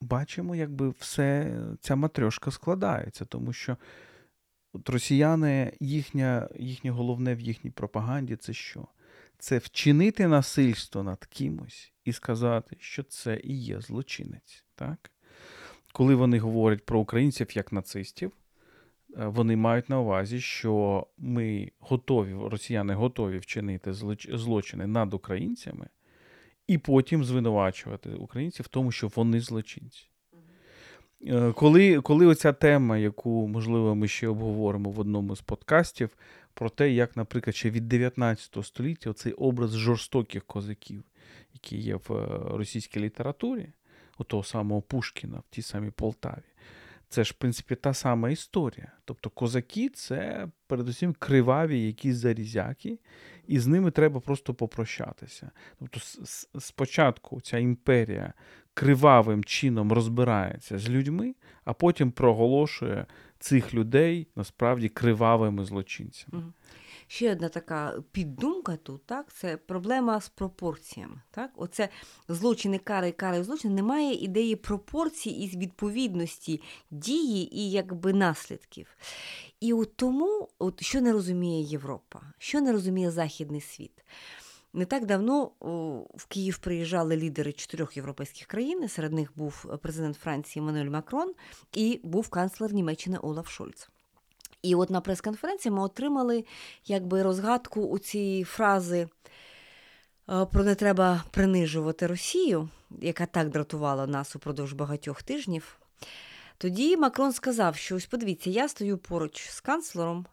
бачимо, якби все ця матрьошка складається, тому що от росіяни, їхня, їхнє головне в їхній пропаганді це що? Це вчинити насильство над кимось і сказати, що це і є злочинець. так? Коли вони говорять про українців як нацистів, е, вони мають на увазі, що ми готові, росіяни готові вчинити злочини над українцями, і потім звинувачувати українців в тому, що вони злочинці. Е, коли коли оця тема, яку, можливо, ми ще обговоримо в одному з подкастів, про те, як, наприклад, ще від 19 століття цей образ жорстоких козаків, який є в е, російській літературі, у того самого Пушкіна в тій самій Полтаві. Це ж, в принципі, та сама історія. Тобто козаки це передусім криваві якісь зарізяки, і з ними треба просто попрощатися. Тобто, спочатку ця імперія кривавим чином розбирається з людьми, а потім проголошує цих людей насправді кривавими злочинцями. Ще одна така піддумка тут, так, це проблема з пропорціями. Так? Оце злочини, кари, кари, злочини, немає ідеї пропорцій і відповідності дії і якби наслідків. І от тому, от що не розуміє Європа, що не розуміє Західний світ. Не так давно в Київ приїжджали лідери чотирьох європейських країн. Серед них був президент Франції Мануель Макрон і був канцлер Німеччини Олаф Шольц. І от на прес-конференції ми отримали якби розгадку у цієї фрази е, про не треба принижувати Росію, яка так дратувала нас упродовж багатьох тижнів. Тоді Макрон сказав, що ось подивіться, я стою поруч з канцлером,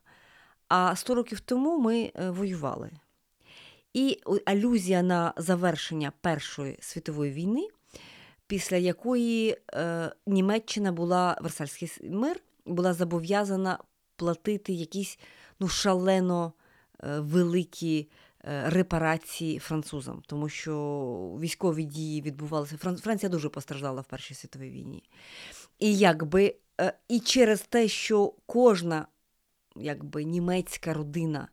а 100 років тому ми е, воювали. І алюзія на завершення Першої світової війни, після якої е, Німеччина була Версальський мир, була зобов'язана платити якісь ну, шалено е, великі е, репарації французам, тому що військові дії відбувалися. Франція дуже постраждала в Першій світовій війні. І якби е, і через те, що кожна якби, німецька родина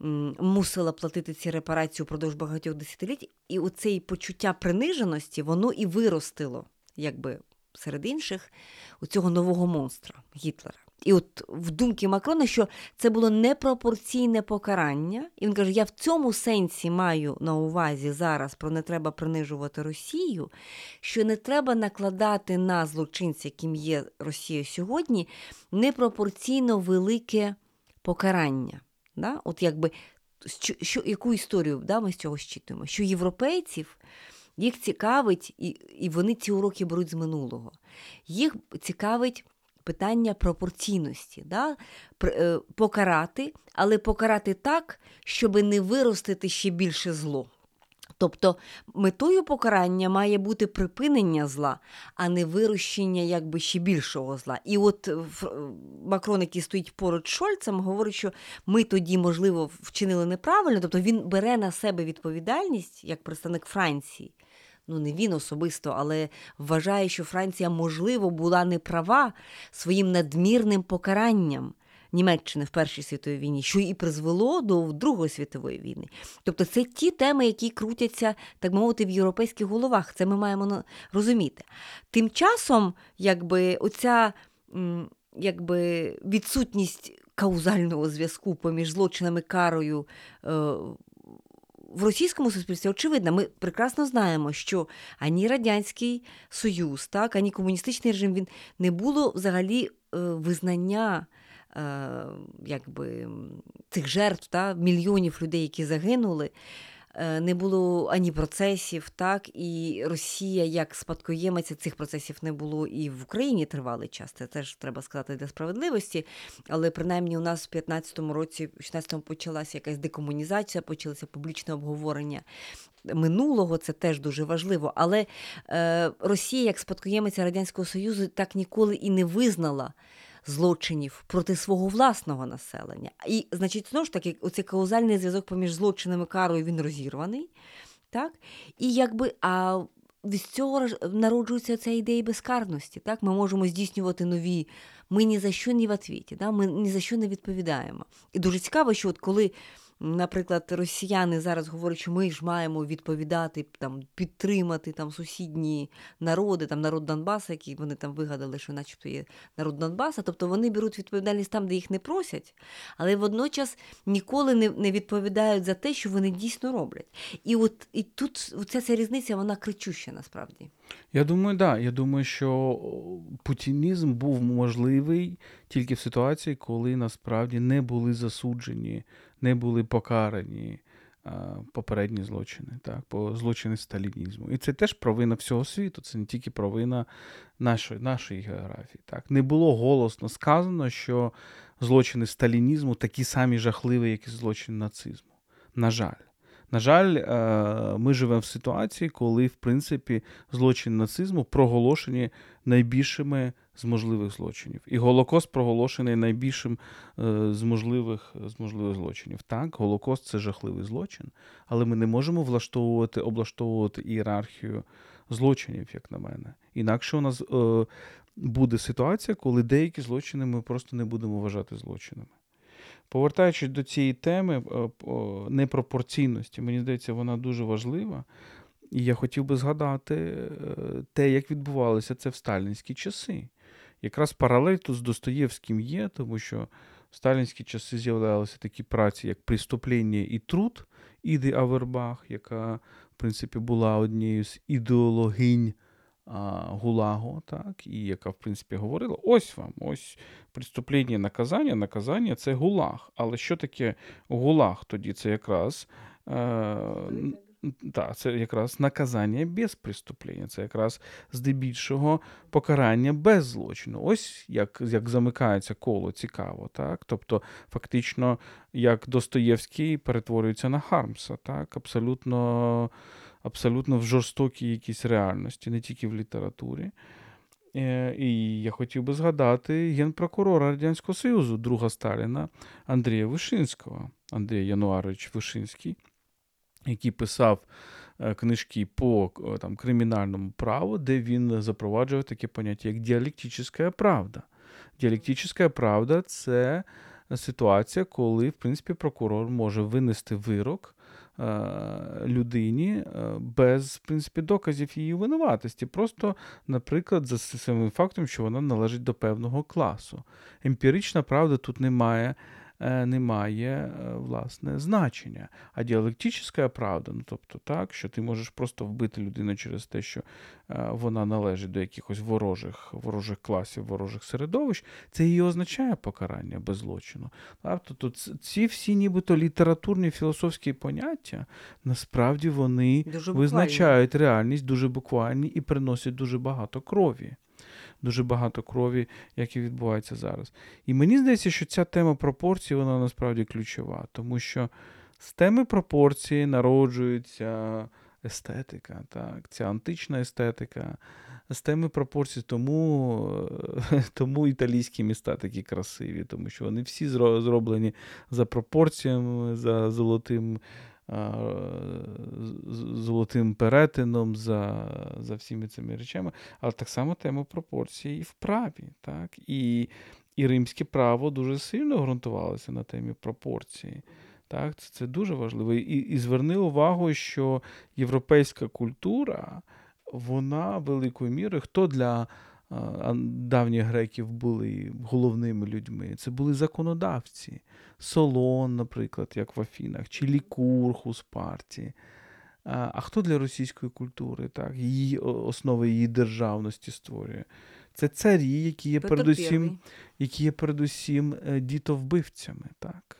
мусила платити ці репарації упродовж багатьох десятиліть, і оце почуття приниженості воно і виростило, якби серед інших, у цього нового монстра Гітлера. І от в думки Макрона, що це було непропорційне покарання, і він каже: я в цьому сенсі маю на увазі зараз про не треба принижувати Росію, що не треба накладати на злочинця, яким є Росія сьогодні, непропорційно велике покарання. Да? От якби що, що, Яку історію да, ми з цього щитуємо? Що європейців їх цікавить, і, і вони ці уроки беруть з минулого. Їх цікавить питання пропорційності, да? Е, покарати, але покарати так, щоб не виростити ще більше зло. Тобто метою покарання має бути припинення зла, а не вирощення якби ще більшого зла. І от Макрон, який стоїть поруч Шольцем, говорить, що ми тоді, можливо, вчинили неправильно, тобто він бере на себе відповідальність як представник Франції ну не він особисто, але вважає, що Франція, можливо, була неправа своїм надмірним покаранням. Німеччини в Першій світовій війні, що і призвело до Другої світової війни. Тобто це ті теми, які крутяться, так мовити, в європейських головах. Це ми маємо розуміти. Тим часом, якби оця якби, відсутність каузального зв'язку поміж злочинами карою е, в російському суспільстві очевидно, ми прекрасно знаємо, що ані Радянський Союз, так, ані комуністичний режим він не було взагалі е, визнання е, якби, цих жертв, так, мільйонів людей, які загинули. Е, не було ані процесів, так і Росія як спадкоємиця цих процесів не було і в Україні тривалий час. Це теж треба сказати для справедливості. Але принаймні у нас в 15-му році, в 16-му почалася якась декомунізація, почалося публічне обговорення. Минулого це теж дуже важливо, але е, Росія, як спадкоємиця Радянського Союзу, так ніколи і не визнала злочинів проти свого власного населення. І, значить, знову ж таки, оцей каузальний зв'язок поміж злочинами карою він розірваний. Так? І якби, а з цього народжується ця ідея безкарності. Так? Ми можемо здійснювати нові. Ми ні за що не в отвіті, да? ми ні за що не відповідаємо. І дуже цікаво, що от коли наприклад, росіяни зараз говорять, що ми ж маємо відповідати, там, підтримати там сусідні народи, там народ Донбаса, який вони там вигадали, що начебто є народ Донбаса. Тобто вони беруть відповідальність там, де їх не просять, але водночас ніколи не не відповідають за те, що вони дійсно роблять. І от і тут ця ця різниця вона кричуща насправді. Я думаю, да. Я думаю, що путінізм був можливий тільки в ситуації, коли насправді не були засуджені не були покарані попередні злочини, так, по злочини сталінізму. І це теж провина всього світу, це не тільки провина нашої нашої географії. Так. Не було голосно сказано, що злочини сталінізму такі самі жахливі, як і злочини нацизму. На жаль. На жаль, е, ми живемо в ситуації, коли, в принципі, злочини нацизму проголошені найбільшими з можливих злочинів. І Голокост проголошений найбільшим е, з можливих з можливих злочинів. Так, Голокост це жахливий злочин, але ми не можемо влаштовувати, облаштовувати ієрархію злочинів, як на мене. Інакше у нас е, буде ситуація, коли деякі злочини ми просто не будемо вважати злочинами. Повертаючись до цієї теми е, непропорційності, мені здається, вона дуже важлива. І я хотів би згадати е, те, як відбувалося це в сталінські часи. Якраз паралель тут з Достоєвським є, тому що в сталінські часи з'являлися такі праці, як «Приступлення і труд Іди Авербах, яка, в принципі, була однією з ідеологинь Гулагу, так, і яка, в принципі, говорила: ось вам, ось приступлення наказання, наказання це гулаг. Але що таке гулаг тоді? Це якраз. Е, та, це якраз наказання без преступлення, це якраз здебільшого покарання без злочину. Ось як як замикається коло цікаво. так? Тобто, фактично, як Достоєвський перетворюється на Хармса, так? абсолютно абсолютно в жорстокій якійсь реальності, не тільки в літературі. Е, і я хотів би згадати генпрокурора Радянського Союзу, друга Сталіна Андрія Вишинського, Андрій Януарович Вишинський, який писав е, книжки по е, там, кримінальному праву, де він запроваджував таке поняття, як діалектична правда. Діалектична правда це ситуація, коли, в принципі, прокурор може винести вирок. Людині без в принципі, доказів її винуватості. Просто, наприклад, за самим фактом, що вона належить до певного класу. Емпірична правда тут немає Е, не має е, власне значення. А діалектична правда, ну тобто так, що ти можеш просто вбити людину через те, що е, вона належить до якихось ворожих ворожих класів, ворожих середовищ, це і означає покарання без злочину. Тобто ці всі нібито літературні філософські поняття, насправді вони дуже визначають реальність дуже буквальні і приносять дуже багато крові дуже багато крові, як і відбувається зараз. І мені здається, що ця тема пропорцій, вона насправді ключова, тому що з теми пропорції народжується естетика, так, ця антична естетика. З теми пропорцій, тому тому італійські міста такі красиві, тому що вони всі зроблені за пропорціями, за золотим золотим перетином, за за всіми цими речами, але так само тема пропорції і в праві. Так? І і римське право дуже сильно ґрунтувалося на темі пропорції. Так? Це це дуже важливо. І, і зверни увагу, що європейська культура, вона великою мірою, хто для давніх греків були головними людьми. Це були законодавці. Солон, наприклад, як в Афінах, чи Лікург у Спарті. А хто для російської культури? так? Її основи її державності створює? Це царі, які є передусім які є передусім е, дітовбивцями. так?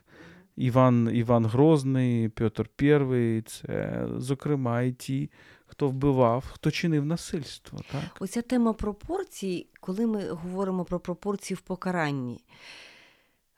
Іван Іван Грозний, Петр І, це, зокрема, і ті, хто вбивав, хто чинив насильство. Так? Оця тема пропорцій, коли ми говоримо про пропорції в покаранні.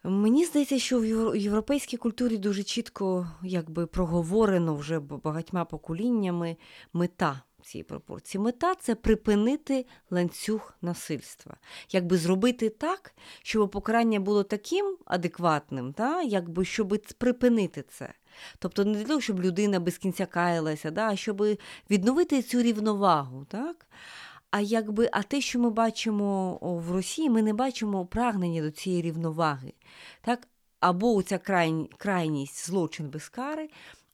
Мені здається, що в європейській культурі дуже чітко якби проговорено вже багатьма поколіннями мета цієї пропорції. Мета це припинити ланцюг насильства, якби зробити так, щоб покарання було таким адекватним, та? якби щоб припинити це. Тобто не для того, щоб людина без кінця каялася, да? а щоб відновити цю рівновагу. так? А якби, а те, що ми бачимо в Росії, ми не бачимо прагнення до цієї рівноваги. Так? Або ця крайні, крайність злочин без кари,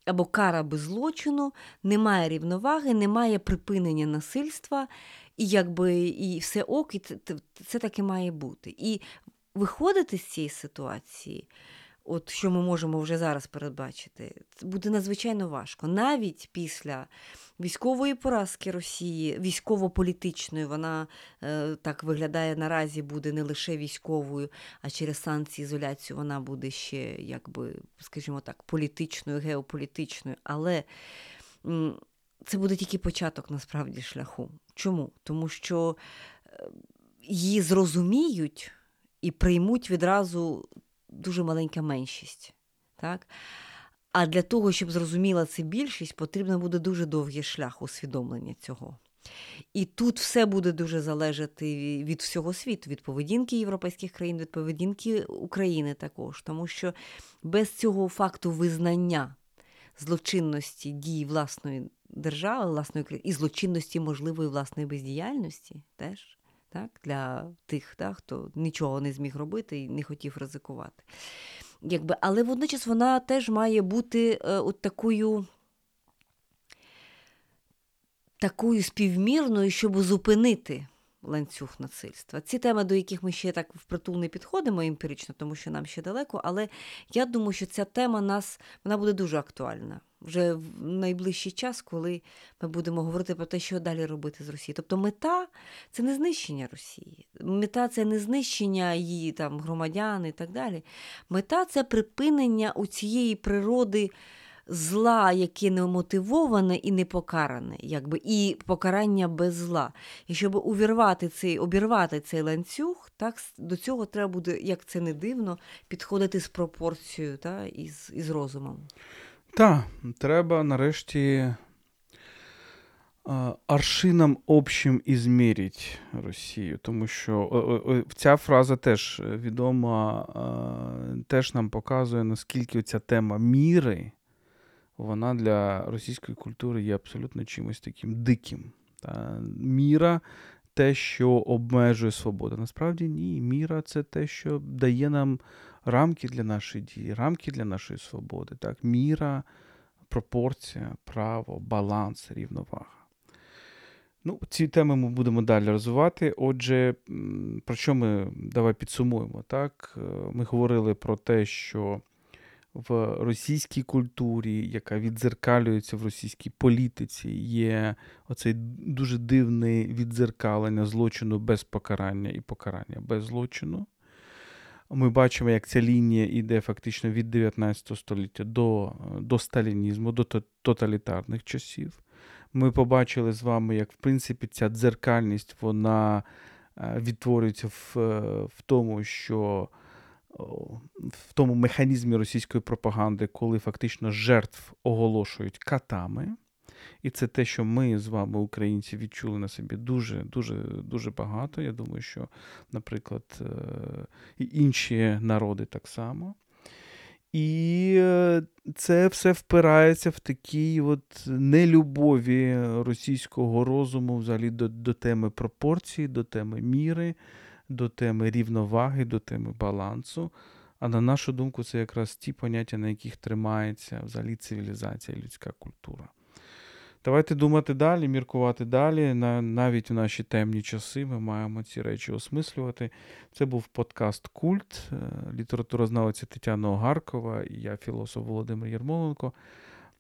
або кара без злочину, немає рівноваги, немає припинення насильства, і якби і все ок, і це, це таки має бути. І виходити з цієї ситуації от що ми можемо вже зараз передбачити, це буде надзвичайно важко. Навіть після військової поразки Росії, військово-політичної, вона е, так виглядає наразі, буде не лише військовою, а через санкції ізоляцію вона буде ще, якби, скажімо так, політичною, геополітичною. Але м, це буде тільки початок насправді шляху. Чому? Тому що е, її зрозуміють і приймуть відразу дуже маленька меншість. Так? А для того, щоб зрозуміла це більшість, потрібно буде дуже довгий шлях усвідомлення цього. І тут все буде дуже залежати від всього світу, від поведінки європейських країн, від поведінки України також. Тому що без цього факту визнання злочинності дії власної держави, власної і злочинності можливої власної бездіяльності теж так, для тих, так, хто нічого не зміг робити і не хотів ризикувати. Якби, Але водночас вона теж має бути е, от такою такою співмірною, щоб зупинити ланцюг насильства. Ці теми, до яких ми ще так впритул не підходимо емпірично, тому що нам ще далеко, але я думаю, що ця тема нас вона буде дуже актуальна вже в найближчий час, коли ми будемо говорити про те, що далі робити з Росією. Тобто мета це не знищення Росії, мета це не знищення її там громадян і так далі. Мета це припинення у цієї природи зла, яке не мотивоване і не покаране, якби, і покарання без зла. І щоб увірвати цей, обірвати цей ланцюг, так, до цього треба буде, як це не дивно, підходити з пропорцією та, і, з, і з розумом. Так, треба нарешті аршином общим ізмірить Росію, тому що ця фраза теж відома, теж нам показує, наскільки ця тема міри, вона для російської культури є абсолютно чимось таким диким. Міра те, що обмежує свободу. Насправді ні. Міра це те, що дає нам рамки для нашої дії, рамки для нашої свободи. Так? Міра, пропорція, право, баланс, рівновага. Ну, Ці теми ми будемо далі розвивати. Отже, про що ми давай підсумуємо? Так? Е, ми говорили про те, що в російській культурі, яка відзеркалюється в російській політиці, є оцей дуже дивне відзеркалення злочину без покарання і покарання без злочину. Ми бачимо, як ця лінія йде фактично від 19 століття до до сталінізму, до тоталітарних часів. Ми побачили з вами, як в принципі ця дзеркальність вона е, відтворюється в, в тому, що в тому механізмі російської пропаганди, коли фактично жертв оголошують катами. І це те, що ми з вами, українці, відчули на собі дуже дуже дуже багато. Я думаю, що, наприклад, е, і інші народи так само. І е, це все впирається в такій от нелюбові російського розуму взагалі до, до теми пропорції, до теми міри, до теми рівноваги, до теми балансу. А на нашу думку, це якраз ті поняття, на яких тримається взагалі цивілізація людська культура. Давайте думати далі, міркувати далі. Навіть в наші темні часи ми маємо ці речі осмислювати. Це був подкаст Культ, е, літературознавиця Тетяна Огаркова і я, філософ Володимир Єрмоленко.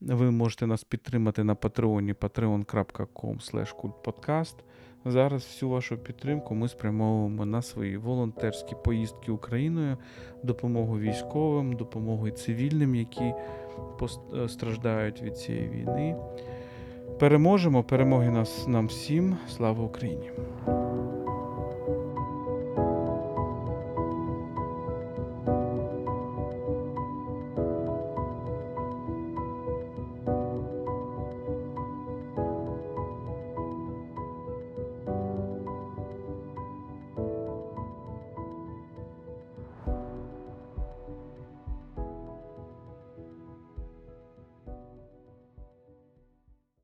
Ви можете нас підтримати на патреоні patreon.com. Зараз всю вашу підтримку ми спрямовуємо на свої волонтерські поїздки Україною, допомогу військовим, допомогу цивільним, які постраждають від цієї війни. Переможемо, перемоги нас нам всім. Слава Україні!